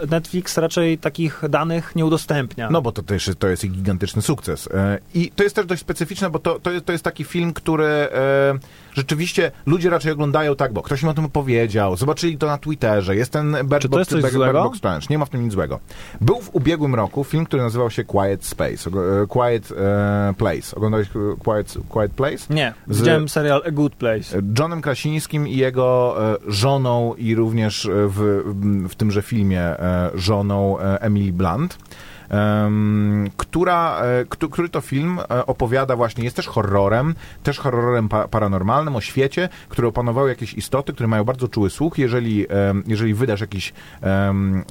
C: e, Netflix raczej takich danych nie udostępnia.
B: No bo to też to jest gigantyczny sukces. E, I to jest też dość specyficzne, bo to, to, jest, to jest taki film, który e, rzeczywiście ludzie raczej oglądają tak, bo ktoś im o tym powiedział, zobaczyli to na Twitterze, jest ten
C: Bird Box, Bird, Bird Box
B: Challenge, nie ma w tym nic złego. Był w ubiegłym roku film, który nazywał się Quiet Space, e, Quiet e, Place. Oglądałeś Quiet, Quiet Place?
C: Nie, z widziałem serial A Good Place.
B: Johnem Krasińskim i jego e, żoną i również w, w tymże filmie żoną Emily Blunt która, e, który to film e, opowiada właśnie, jest też horrorem, też horrorem pa paranormalnym o świecie, który opanowały jakieś istoty, które mają bardzo czuły słuch. Jeżeli, jeżeli wydasz jakiś um,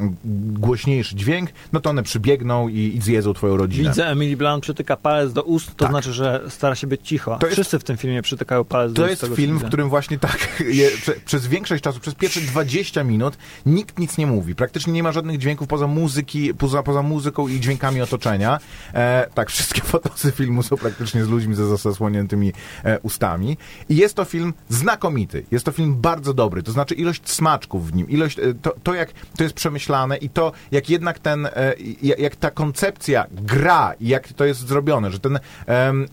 B: głośniejszy dźwięk, no to one przybiegną i, i zjedzą twoją rodzinę.
C: Widzę, Emily Blunt przytyka palec do ust, to tak. znaczy, że stara się być cicho. To Wszyscy jest, w tym filmie przytykają palec do
B: ust. To jest film, w którym właśnie tak, je, prze, przez większość czasu, przez pierwsze 20 minut nikt nic nie mówi. Praktycznie nie ma żadnych dźwięków poza muzyki, poza, poza muzyką i dźwiękami otoczenia. E, tak, wszystkie fotosy filmu są praktycznie z ludźmi ze zasłoniętymi e, ustami. I jest to film znakomity. Jest to film bardzo dobry. To znaczy ilość smaczków w nim, ilość, e, to, to jak to jest przemyślane i to, jak jednak ten, e, jak ta koncepcja gra i jak to jest zrobione, że ten,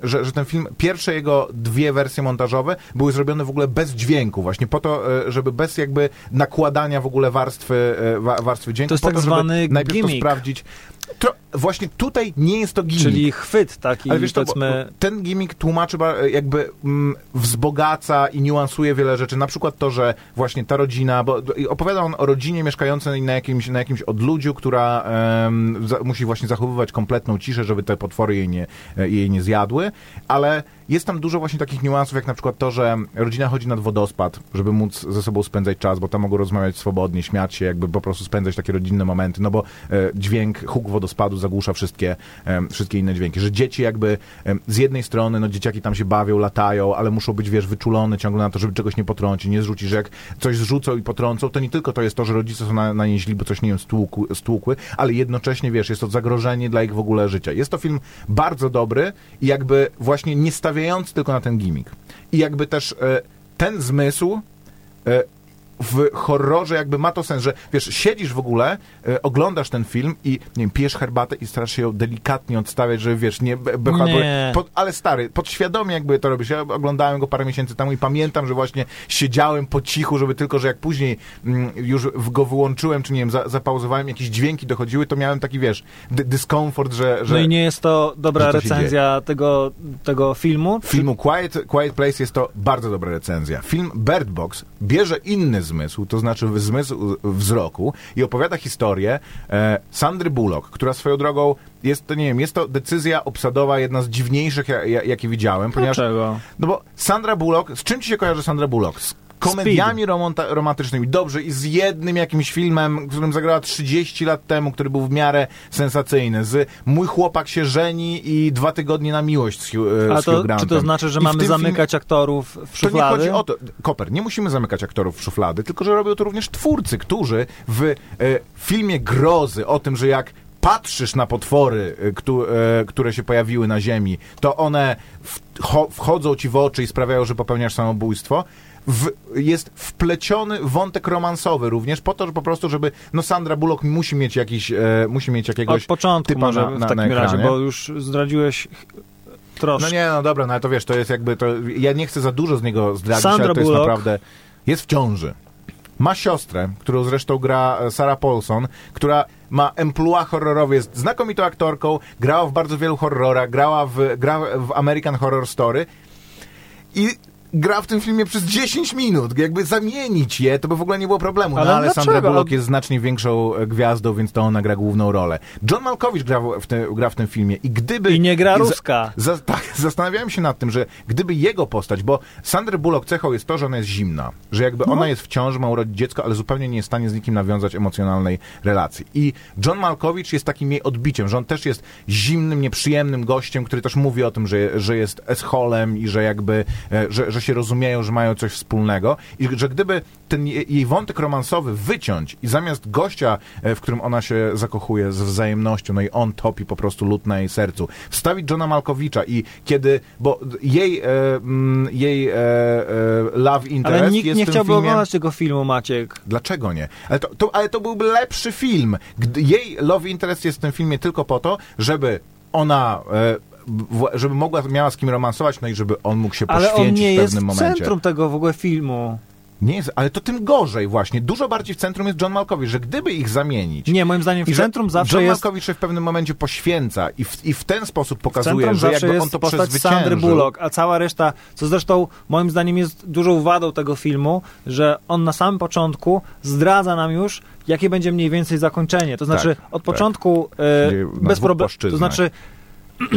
B: że, że ten film, pierwsze jego dwie wersje montażowe były zrobione w ogóle bez dźwięku, właśnie po to, e, żeby bez jakby nakładania w ogóle warstwy, e, warstwy dźwięku.
C: To jest tak
B: to,
C: zwany
B: najpierw
C: gimmick.
B: to sprawdzić. To, właśnie tutaj nie jest to gimmick.
C: Czyli chwyt taki,
B: Ale wiesz, to, ten gimmick tłumaczy, jakby mm, wzbogaca i niuansuje wiele rzeczy. Na przykład to, że właśnie ta rodzina, bo opowiada on o rodzinie mieszkającej na jakimś, na jakimś odludziu, która um, za, musi właśnie zachowywać kompletną ciszę, żeby te potwory jej nie, jej nie zjadły, ale jest tam dużo właśnie takich niuansów, jak na przykład to, że rodzina chodzi nad wodospad, żeby móc ze sobą spędzać czas, bo tam mogą rozmawiać swobodnie, śmiać się, jakby po prostu spędzać takie rodzinne momenty, no bo e, dźwięk, huk wodospadu zagłusza wszystkie, wszystkie inne dźwięki. Że dzieci jakby z jednej strony, no dzieciaki tam się bawią, latają, ale muszą być, wiesz, wyczulone ciągle na to, żeby czegoś nie potrącić, nie zrzucić, że jak coś zrzucą i potrącą, to nie tylko to jest to, że rodzice są na, na nie źli, bo coś, nie wiem, stłukły, stłukły, ale jednocześnie, wiesz, jest to zagrożenie dla ich w ogóle życia. Jest to film bardzo dobry i jakby właśnie nie stawiający tylko na ten gimmick. I jakby też e, ten zmysł e, w horrorze jakby ma to sens, że wiesz, siedzisz w ogóle, e, oglądasz ten film i nie wiem, pijesz herbatę i starasz się ją delikatnie odstawiać, że wiesz, nie...
C: nie.
B: Pod, ale stary, podświadomie jakby to robisz. Ja oglądałem go parę miesięcy temu i pamiętam, że właśnie siedziałem po cichu, żeby tylko, że jak później mm, już go wyłączyłem, czy nie wiem, za, zapauzowałem, jakieś dźwięki dochodziły, to miałem taki, wiesz, dyskomfort, że, że...
C: No i nie jest to dobra recenzja tego, tego filmu?
B: Filmu Quiet, Quiet Place jest to bardzo dobra recenzja. Film Bird Box bierze inny zmysł, to znaczy zmysł wzroku i opowiada historię e, Sandry Bullock, która swoją drogą jest to, nie wiem, jest to decyzja obsadowa, jedna z dziwniejszych, ja, ja, jakie widziałem.
C: Ponieważ, Dlaczego?
B: No bo Sandra Bullock, z czym ci się kojarzy Sandra Bullock? Z komediami romonta- romantycznymi. Dobrze, i z jednym jakimś filmem, którym zagrała 30 lat temu, który był w miarę sensacyjny. Z Mój chłopak się żeni i dwa tygodnie na miłość z, e,
C: A to, czy to znaczy, że
B: I
C: mamy zamykać aktorów w
B: To nie
C: szuflady?
B: chodzi o to, Koper, nie musimy zamykać aktorów w szuflady, tylko że robią to również twórcy, którzy w e, filmie grozy o tym, że jak patrzysz na potwory, któ, e, które się pojawiły na Ziemi, to one w, cho, wchodzą ci w oczy i sprawiają, że popełniasz samobójstwo. W, jest wpleciony wątek romansowy również po to, że po prostu, żeby no Sandra Bullock musi mieć jakiś, e, musi mieć jakiegoś
C: Od początku
B: typa
C: może
B: na-
C: w
B: na-
C: takim
B: na
C: razie, bo już zdradziłeś troszkę.
B: No nie, no dobra, no ale to wiesz, to jest jakby to. Ja nie chcę za dużo z niego zdradzić,
C: Sandra
B: ale to jest
C: Bullock.
B: naprawdę. Jest w ciąży. Ma siostrę, którą zresztą gra e, Sarah Paulson, która ma emploi horrorowe, jest znakomitą aktorką, grała w bardzo wielu horrorach, grała w, gra w American Horror Story. I gra w tym filmie przez 10 minut. Jakby zamienić je, to by w ogóle nie było problemu.
C: Ale
B: no ale Sandra? Bullock jest znacznie większą e, gwiazdą, więc to ona gra główną rolę. John Malkovich gra w, te, gra w tym filmie i gdyby...
C: I nie gra
B: za-
C: ruska.
B: za, tak, zastanawiałem się nad tym, że gdyby jego postać, bo Sandra Bullock cechą jest to, że ona jest zimna, że jakby
C: No.
B: ona jest w ciąży, ma urodzić dziecko, ale zupełnie nie jest w stanie z nikim nawiązać emocjonalnej relacji. I John Malkovich jest takim jej odbiciem, że on też jest zimnym, nieprzyjemnym gościem, który też mówi o tym, że, że jest escholem i że jakby, e, że, że się rozumieją, że mają coś wspólnego i że gdyby ten je- jej wątek romansowy wyciąć i zamiast gościa, e, w którym ona się zakochuje z wzajemnością, no i on topi po prostu lód na jej sercu, wstawić Johna Malkowicza i kiedy, bo jej, e, mm, jej e, e, love interest
C: Ale nikt
B: jest
C: nie chciałby
B: filmie...
C: oglądać tego filmu, Maciek.
B: Dlaczego nie? Ale to, to, ale to byłby lepszy film. Gdy jej love interest jest w tym filmie tylko po to, żeby ona, e, żeby mogła, miała z kim romansować, no i żeby on mógł się
C: Ale
B: poświęcić
C: on nie
B: w
C: jest
B: pewnym
C: w
B: momencie.
C: centrum tego w ogóle filmu.
B: Nie jest, ale to tym gorzej właśnie. Dużo bardziej w centrum jest John Malkovich, że gdyby ich zamienić...
C: Nie, moim zdaniem w centrum zawsze
B: John
C: jest...
B: Malkovich się w pewnym momencie poświęca i w, i w ten sposób
C: W
B: pokazuje, że jakby
C: jest
B: on to
C: postać Sandry
B: przezwyciężył.
C: Bullock, a cała reszta, co zresztą moim zdaniem jest dużą wadą tego filmu, że on na samym początku zdradza nam już, jakie będzie mniej więcej zakończenie. To znaczy
B: Tak,
C: od
B: tak.
C: początku
B: Nie, na
C: bez problemu. To znaczy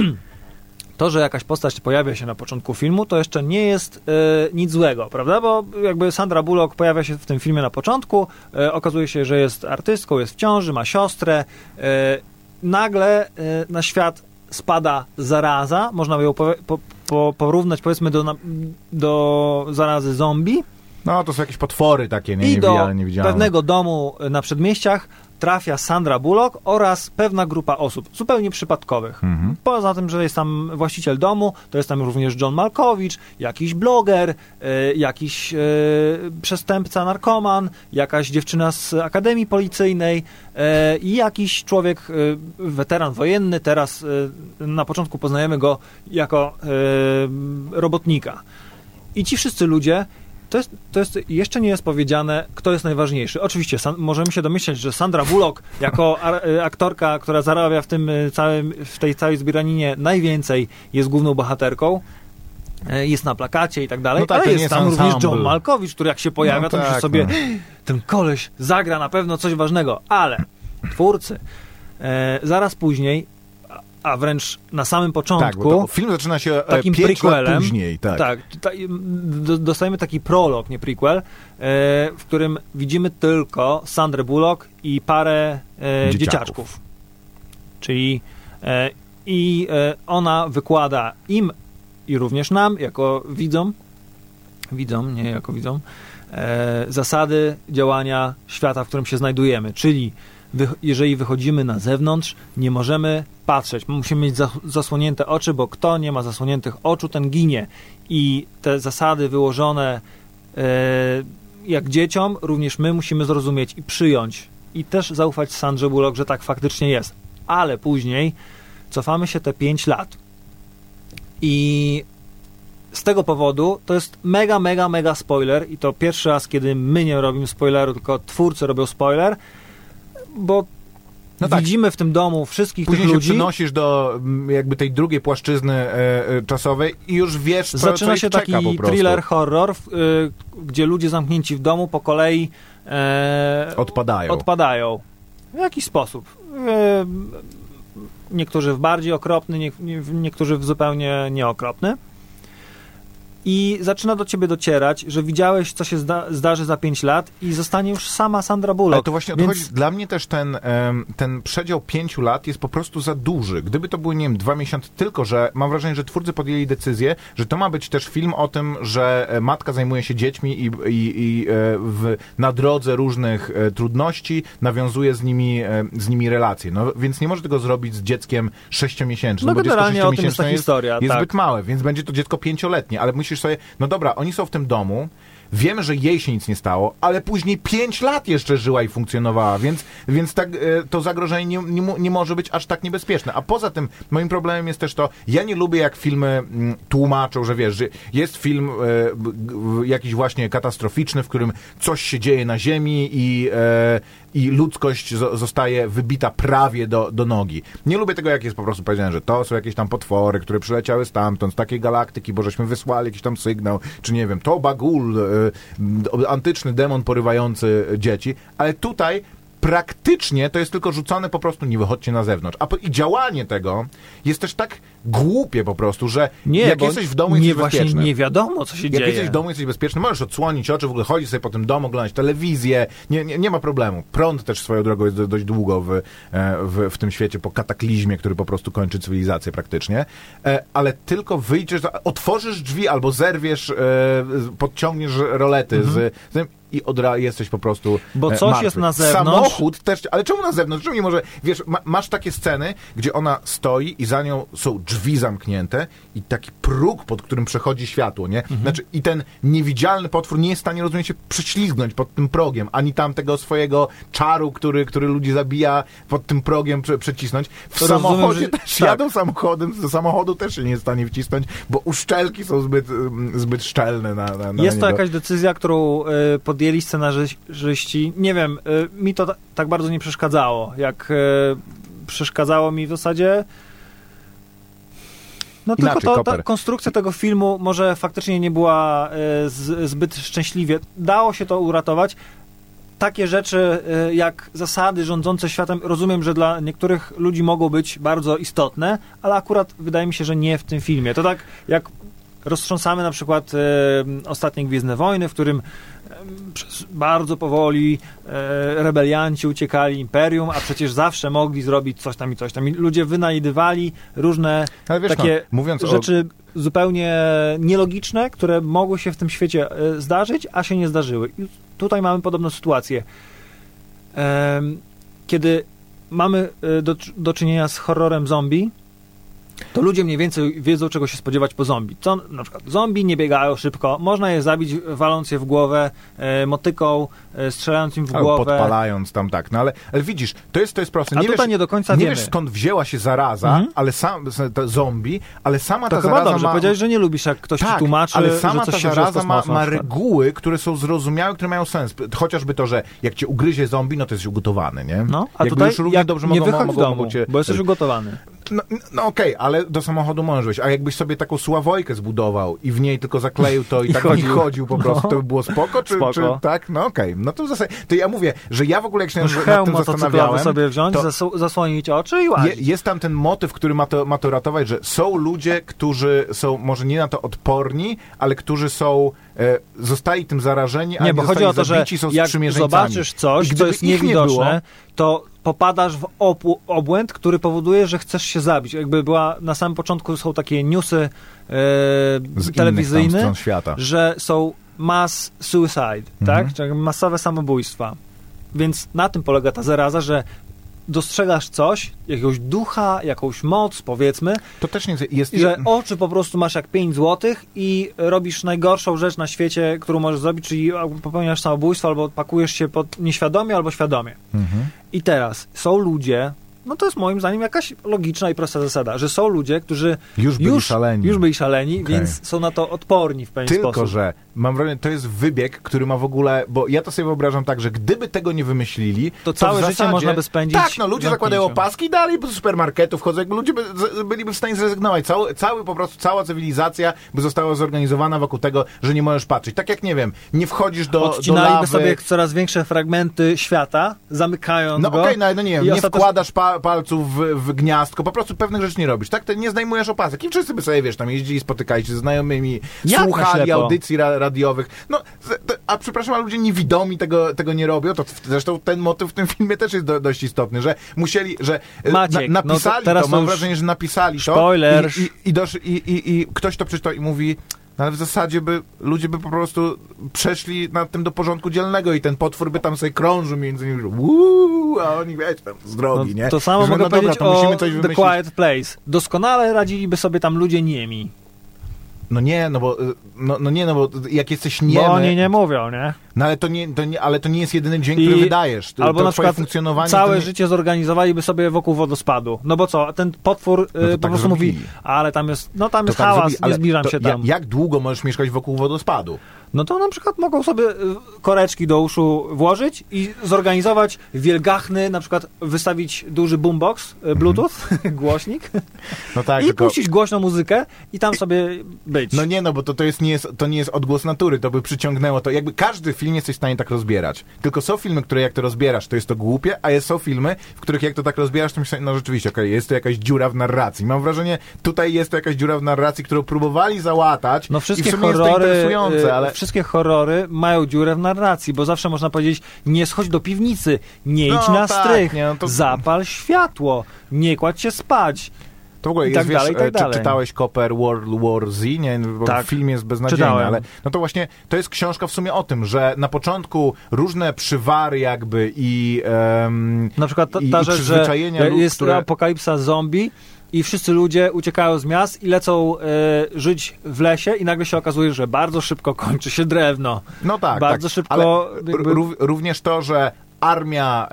C: to, że jakaś postać pojawia się na początku filmu, to jeszcze nie jest e, nic złego, prawda? Bo jakby Sandra Bullock pojawia się w tym filmie na początku, e, okazuje się, że jest artystką, jest w ciąży, ma siostrę. E, nagle na świat spada zaraza, można by ją po, po, porównać powiedzmy do, do zarazy zombie
B: No, to są jakieś potwory takie, nie,
C: i do
B: niewidzialne, niewidzialne.
C: pewnego domu na przedmieściach trafia Sandra Bullock oraz pewna grupa osób, zupełnie przypadkowych.
B: Mhm.
C: Poza tym, że jest tam właściciel domu, to jest tam również John Malkowicz, jakiś bloger, e, jakiś e, przestępca, narkoman, jakaś dziewczyna z Akademii Policyjnej e, i jakiś człowiek, weteran wojenny, teraz na początku poznajemy go jako robotnika. I ci wszyscy ludzie to jest, to jest, jeszcze nie jest powiedziane, kto jest najważniejszy. Oczywiście San, możemy się domyśleć, że Sandra Bullock, jako y, aktorka, która zarabia w, tym y, całym, w tej całej zbieraninie najwięcej, jest główną bohaterką, y, jest na plakacie i tak dalej,
B: No tak,
C: ale jest
B: jest
C: tam również. John Malkowicz, który jak się pojawia,
B: No
C: to myślisz
B: tak,
C: sobie,
B: no.
C: ten koleś zagra na pewno coś ważnego, ale twórcy e, zaraz później, a, wręcz na samym początku,
B: Tak, film zaczyna się e,
C: takim prequelem.
B: później. Tak.
C: Tak, do- dostajemy taki prolog, nie prequel, e, w którym widzimy tylko Sandrę Bullock i parę e,
B: Dzieciaków.
C: dzieciaczków. Czyli e, i e, ona wykłada im i również nam, jako widzom, widzom, nie jako widzom, e, zasady działania świata, w którym się znajdujemy. Czyli jeżeli wychodzimy na zewnątrz, nie możemy patrzeć. Musimy mieć za, zasłonięte oczy, bo kto nie ma zasłoniętych oczu, ten ginie. I te zasady wyłożone e, jak dzieciom, również my musimy zrozumieć i przyjąć. I też zaufać Sandrze Bullock, że tak faktycznie jest. Ale później cofamy się te 5 lat. I z tego powodu to jest mega, mega, mega spoiler i to pierwszy raz, kiedy my nie robimy spoileru, tylko twórcy robią spoiler, bo
B: No tak.
C: widzimy w tym domu wszystkich
B: Później
C: tych
B: się
C: ludzi.
B: przenosisz do mm, jakby tej drugiej płaszczyzny e, e, czasowej i już wiesz, co, co
C: Zaczyna
B: ich
C: się taki thriller, horror, y, gdzie ludzie zamknięci w domu po kolei e,
B: Odpadają.
C: odpadają. W jakiś sposób. E, niektórzy w bardziej okropny, nie, niektórzy w zupełnie nieokropny. I zaczyna do ciebie docierać, że widziałeś, co się zda zdarzy za 5 lat i zostanie już sama Sandra Bullock.
B: Ale to właśnie
C: Więc-
B: chodzi. Dla mnie też ten, ten przedział pięciu lat jest po prostu za duży. Gdyby to były, nie wiem, dwa miesiące, tylko że mam wrażenie, że twórcy podjęli decyzję, że to ma być też film o tym, że e, matka zajmuje się dziećmi i, i, i e, w, na drodze różnych e, trudności nawiązuje z nimi, z nimi relacje. No, więc nie może tego zrobić z dzieckiem sześciomiesięcznym.
C: No
B: bo dziecko
C: o tym jest
B: sześciomiesięczne
C: historia,
B: jest
C: tak.
B: zbyt małe, więc będzie to dziecko pięcioletnie, ale myślisz sobie, no dobra, oni są w tym domu, wiemy, że jej się nic nie stało, ale później pięć lat jeszcze żyła i funkcjonowała, więc, więc tak, e, to zagrożenie nie, nie, nie może być aż tak niebezpieczne. A poza tym, moim problemem jest też to, ja nie lubię jak filmy mm, tłumaczą, że wiesz, że jest film e, jakiś właśnie katastroficzny, w którym coś się dzieje na ziemi i, e, i ludzkość zo- zostaje wybita prawie do, do nogi. Nie lubię tego, jak jest po prostu powiedziane, że to są jakieś tam potwory, które przyleciały stamtąd, z takiej galaktyki, bo żeśmy wysłali jakiś tam sygnał, czy nie wiem, to Bagul, m, antyczny demon porywający dzieci, ale tutaj praktycznie to jest tylko rzucone po prostu, nie wychodźcie na zewnątrz. A po, i działanie tego jest też tak głupie po prostu, że
C: Nie,
B: jak jesteś w domu,
C: nie,
B: jesteś
C: właśnie
B: bezpieczny.
C: nie wiadomo, co się
B: Jak
C: dzieje.
B: jesteś w domu, jesteś bezpieczny, możesz odsłonić oczy, w ogóle chodzić sobie po tym domu, oglądać telewizję, nie, nie, nie ma problemu. Prąd też swoją drogą jest do, dość długo w, e, w, w tym świecie po kataklizmie, który po prostu kończy cywilizację praktycznie, e, ale tylko wyjdziesz, otworzysz drzwi albo zerwiesz, e, podciągniesz rolety z, z tym i od ra- jesteś po prostu
C: Mhm. Bo coś
B: martwy.
C: jest na zewnątrz.
B: Samochód też, ale czemu na zewnątrz? Czemu nie może, wiesz, ma, masz takie sceny, gdzie ona stoi i za nią są drzwi zamknięte i taki próg, pod którym przechodzi światło, nie?
C: Mhm.
B: Znaczy i ten niewidzialny potwór nie jest w stanie, rozumiem się, prześlizgnąć pod tym progiem, ani tam tego swojego czaru, który, który ludzi zabija, pod tym progiem prze, przecisnąć. W
C: Rozumiem,
B: samochodzie
C: że-
B: też
C: tak.
B: jadą samochodem, do samochodu też się nie jest w stanie wcisnąć, bo uszczelki są zbyt, zbyt szczelne na, na, na
C: Jest to
B: niego.
C: jakaś decyzja, którą y, podjęli scenarzyści. Nie wiem, y, mi to ta, tak bardzo nie przeszkadzało, jak y, przeszkadzało mi w zasadzie. No
B: Inaczej,
C: tylko to, ta konstrukcja tego filmu może faktycznie nie była y, z, zbyt szczęśliwie. Dało się to uratować. Takie rzeczy y, jak zasady rządzące światem, rozumiem, że dla niektórych ludzi mogą być bardzo istotne, ale akurat wydaje mi się, że nie w tym filmie. To tak jak roztrząsamy na przykład e, ostatnie Gwiezdne Wojny, w którym e, bardzo powoli e, rebelianci uciekali Imperium, a przecież zawsze mogli zrobić coś tam i coś tam. I ludzie wynajdywali różne takie
B: no, mówiąc o,
C: rzeczy zupełnie nielogiczne, które mogły się w tym świecie zdarzyć, a się nie zdarzyły. I tutaj mamy podobną sytuację. Kiedy mamy do, do czynienia z horrorem zombie, to ludzie mniej więcej wiedzą, czego się spodziewać po zombie. Co, na przykład zombie nie biegają szybko, można je zabić waląc je w głowę e, motyką, e, strzelając im w
B: albo
C: głowę.
B: podpalając tam tak, no ale, ale widzisz, to jest, to jest proste.
C: A
B: Nie
C: tutaj
B: wiesz,
C: nie do końca
B: nie
C: wiemy.
B: wiesz skąd wzięła się zaraza,
C: Mhm.
B: ale sam, zombie, ale sama
C: to
B: ta
C: chyba
B: zaraza
C: dobrze,
B: ma...
C: powiedziałeś, że nie lubisz, jak ktoś ci
B: tak,
C: tłumaczy,
B: ale sama
C: że coś
B: ta zaraza ma, ma reguły, które są zrozumiałe, które mają sens. Chociażby to, że jak cię ugryzie zombie, no to jest już ugotowany, nie?
C: No, a
B: Jakby
C: tutaj
B: już równie
C: jak
B: dobrze
C: nie
B: mogą,
C: wychodź
B: mogą,
C: domu,
B: mogą cię...
C: bo jesteś ugotowany.
B: No, no okej, ale do samochodu możesz wejść. A jakbyś sobie taką sławojkę zbudował i w niej tylko zakleił to i,
C: I
B: tak
C: chodził.
B: chodził. chodził po prostu,
C: No.
B: to by było spoko, czy,
C: Spoko.
B: czy tak? No okej, no to w zasadzie, to ja mówię, że ja w ogóle jak się
C: Możesz
B: nad tym zastanawiałem,
C: sobie wziąć,
B: to-
C: zasłonić oczy i
B: je,
C: łazić.
B: jest tam ten motyw, który ma to, ma to ratować, że są ludzie, którzy są może nie na to odporni, ale którzy są, e, zostali tym zarażeni, a
C: Nie, bo chodzi o to, że jak zobaczysz coś,
B: I
C: co jest
B: ich nie
C: niewidoczne,
B: było-
C: to popadasz w opu- obłęd, który powoduje, że chcesz się zabić. Jakby była, na samym początku są takie newsy e, telewizyjne, że są mass suicide,
B: Mhm.
C: tak? Czyli masowe samobójstwa. Więc na tym polega ta zaraza, że dostrzegasz coś, jakiegoś ducha, jakąś moc, powiedzmy,
B: To też nie jest...
C: i że oczy po prostu masz jak 5 złotych i robisz najgorszą rzecz na świecie, którą możesz zrobić, czyli popełniasz samobójstwo, albo pakujesz się pod nieświadomie, albo świadomie.
B: Mhm.
C: I teraz są ludzie, no to jest moim zdaniem jakaś logiczna i prosta zasada, że są ludzie, którzy
B: Już byli
C: już,
B: szaleni.
C: już byli szaleni,
B: Okej.
C: więc są na to odporni w pewien
B: Tylko,
C: sposób.
B: że mam wrażenie, to jest wybieg, który ma w ogóle, bo ja to sobie wyobrażam tak, że gdyby tego nie wymyślili,
C: To
B: w
C: całe życie
B: zasadzie-
C: można by spędzić
B: Tak, no ludzie zakładają opaski i dalej do supermarketów chodzą, jakby ludzie by, byliby w stanie zrezygnować. Cały, cały po prostu, cała cywilizacja by została zorganizowana wokół tego, że nie możesz patrzeć. Tak jak, nie wiem, nie wchodzisz do, do
C: Odcinaliby
B: lawy...
C: sobie coraz większe fragmenty świata, zamykając
B: No
C: go.
B: okej, no, no nie wiem, nie wkładasz pa, pa, palców w, w gniazdko, po prostu pewnych rzeczy nie robisz, tak? Ty nie zdejmujesz opasek i wszyscy by sobie, wiesz, tam jeździli, spotykali się ze znajomymi,
C: Jak na
B: słuchali audycji ra, radiowych. No, to- a przepraszam, a ludzie niewidomi tego, tego nie robią, to zresztą ten motyw w tym filmie też jest do, dość istotny, że musieli, że e,
C: Maciek, no to
B: napisali
C: teraz
B: to,
C: to
B: mam wrażenie, że napisali to
C: spoiler.
B: i, i, i, dosz, i, i, i ktoś to przeczytał i mówi, no ale w zasadzie by ludzie by po prostu przeszli nad tym do porządku dzielnego i ten potwór by tam sobie krążył między nimi, uuu, a oni wiecie, tam z drogi, nie?
C: No, to samo
B: Że
C: mogę
B: no dobra,
C: powiedzieć
B: to musimy
C: o
B: coś
C: The
B: wymyślić.
C: Quiet Place. Doskonale radziliby sobie tam ludzie niemi.
B: No nie, no bo, y, no, no nie, no bo jak jesteś
C: bo
B: niemy,
C: oni nie mówią, nie?
B: no ale to nie, to nie, ale to nie jest jedyny dźwięk,
C: I-
B: który wydajesz. To,
C: Albo
B: to
C: na przykład
B: funkcjonowanie
C: całe
B: nie...
C: życie zorganizowaliby sobie wokół wodospadu. No bo co, ten potwór y,
B: to
C: po
B: tak
C: prostu
B: zrobili.
C: mówi, ale tam jest, no tam
B: to
C: jest
B: tak
C: hałas, nie zbliżam się tam.
B: Jak długo możesz mieszkać wokół wodospadu?
C: No to na przykład mogą sobie y, koreczki do uszu włożyć i zorganizować wielgachny, na przykład wystawić duży boombox, y, bluetooth, głośnik
B: No tak,
C: i
B: tylko...
C: puścić głośną muzykę i tam sobie być.
B: No nie, no bo to, to, jest, nie jest, to nie jest odgłos natury, to by przyciągnęło to. Jakby każdy film jesteś w stanie tak rozbierać. Tylko są filmy, które jak to rozbierasz, to jest to głupie, a są filmy, w których jak to tak rozbierasz, to myślisz, no rzeczywiście, okej, jest to jakaś dziura w narracji. Mam wrażenie, tutaj jest to jakaś dziura w narracji, którą próbowali załatać
C: No
B: i w
C: wszystkie
B: sumie jest to
C: horrory,
B: interesujące,
C: y,
B: ale...
C: wszystkie horrory mają dziurę w narracji, bo zawsze można powiedzieć, nie schodź do piwnicy, nie idź
B: No
C: na
B: tak,
C: strych,
B: nie, no to-
C: zapal światło, nie kładź się spać.
B: To w ogóle
C: I
B: jest,
C: tak
B: wiesz,
C: dalej, i tak
B: e, czy
C: dalej.
B: czytałeś Copper World War Z? Nie, bo
C: Tak.
B: film jest beznadziejny,
C: Czytałem.
B: ale no to właśnie, to jest książka w sumie o tym, że na początku różne przywary jakby i... em,
C: Na przykład ta,
B: i-
C: ta
B: i
C: rzecz, że
B: przyzwyczajenia lud,
C: jest
B: które-
C: apokalipsa zombie i wszyscy ludzie uciekają z miast i lecą e, żyć w lesie i nagle się okazuje, że bardzo szybko kończy się drewno.
B: No tak,
C: Bardzo
B: tak.
C: szybko
B: Ale
C: jakby-
B: ró- również to, że armia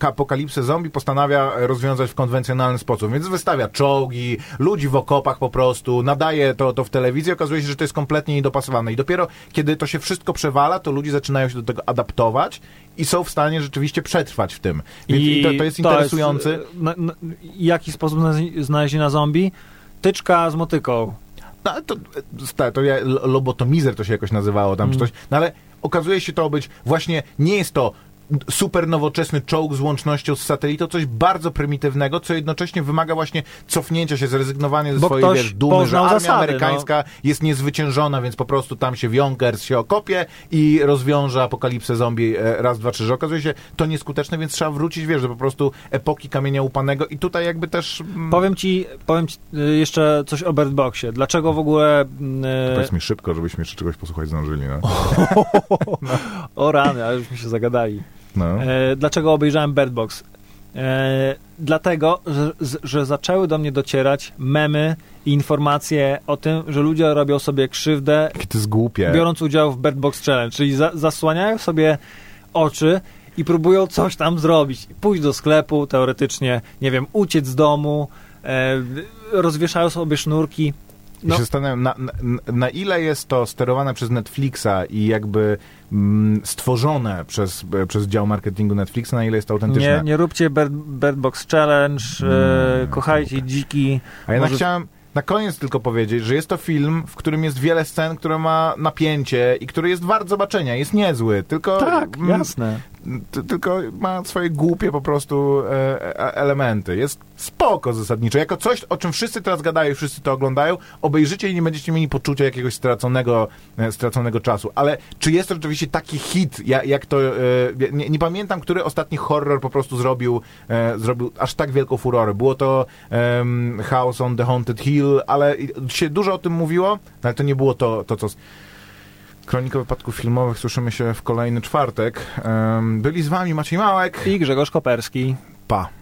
B: apokalipsy zombie postanawia rozwiązać w konwencjonalny sposób, więc wystawia czołgi, ludzi w okopach po prostu, nadaje to, to w telewizji, okazuje się, że to jest kompletnie niedopasowane i dopiero kiedy to się wszystko przewala, to ludzie zaczynają się do tego adaptować i są w stanie rzeczywiście przetrwać w tym. Więc i to, to jest interesujący.
C: e, na, na, jaki sposób na zombie? Tyczka z motyką.
B: No, to, to, to ja, lobotomizer to się jakoś nazywało tam czy
C: Mm.
B: coś, no ale okazuje się to być właśnie, nie jest to super nowoczesny czołg z łącznością z satelitą, coś bardzo prymitywnego, co jednocześnie wymaga właśnie cofnięcia się, zrezygnowania ze
C: Bo
B: swojej wiesz, dumy, że armia
C: zasady, no.
B: amerykańska jest niezwyciężona, więc po prostu tam się Jonkers się okopie i rozwiąże apokalipsę zombie e, raz, dwa, trzy, że okazuje się to nieskuteczne, więc trzeba wrócić, wiesz, do po prostu epoki kamienia upanego i tutaj jakby też... mm,
C: Powiem ci, powiem ci y, jeszcze coś o Bird Boxie. Dlaczego w ogóle... mm, y,
B: Powiedz mi szybko, żebyśmy jeszcze czegoś posłuchać zdążyli, no.
C: O rany, ale żeśmy się zagadali.
B: No.
C: E, dlaczego obejrzałem Bird Box? E, dlatego, że, że zaczęły do mnie docierać memy i informacje o tym, że ludzie robią sobie krzywdę,
B: Jakie to jest głupie.
C: biorąc udział w Bird Box Challenge, czyli za, zasłaniają sobie oczy i próbują coś tam zrobić. Pójść do sklepu, teoretycznie, nie wiem, uciec z domu, e, rozwieszają sobie sznurki.
B: No.
C: No,
B: się zastanawiam, na, na, na ile jest to sterowane przez Netflixa i jakby mm, stworzone przez, przez dział marketingu Netflixa, na ile jest to autentyczne.
C: nie, nie róbcie Bird, Bird Box Challenge, e,
B: Mm,
C: kochajcie
B: super.
C: dziki.
B: A ja
C: może-
B: chciałem na koniec tylko powiedzieć, że jest to film, w którym jest wiele scen, które ma napięcie i który jest wart zobaczenia. Jest niezły, tylko...
C: Tak,
B: mm,
C: jasne.
B: Ty- tylko ma swoje głupie po prostu e, e, elementy. Jest spoko zasadniczo. Jako coś, o czym wszyscy teraz gadają i wszyscy to oglądają, obejrzycie i nie będziecie mieli poczucia jakiegoś straconego, e, straconego czasu. Ale czy jest to rzeczywiście taki hit, jak, jak to... E, nie, nie pamiętam, który ostatni horror po prostu zrobił, e, zrobił aż tak wielką furorę. Było to House on the Haunted Hill, ale się dużo o tym mówiło, no ale to nie było to, to co... Kronika wypadków filmowych słyszymy się w kolejny czwartek. Byli z wami Maciej Małek.
C: I Grzegorz Koperski.
B: Pa.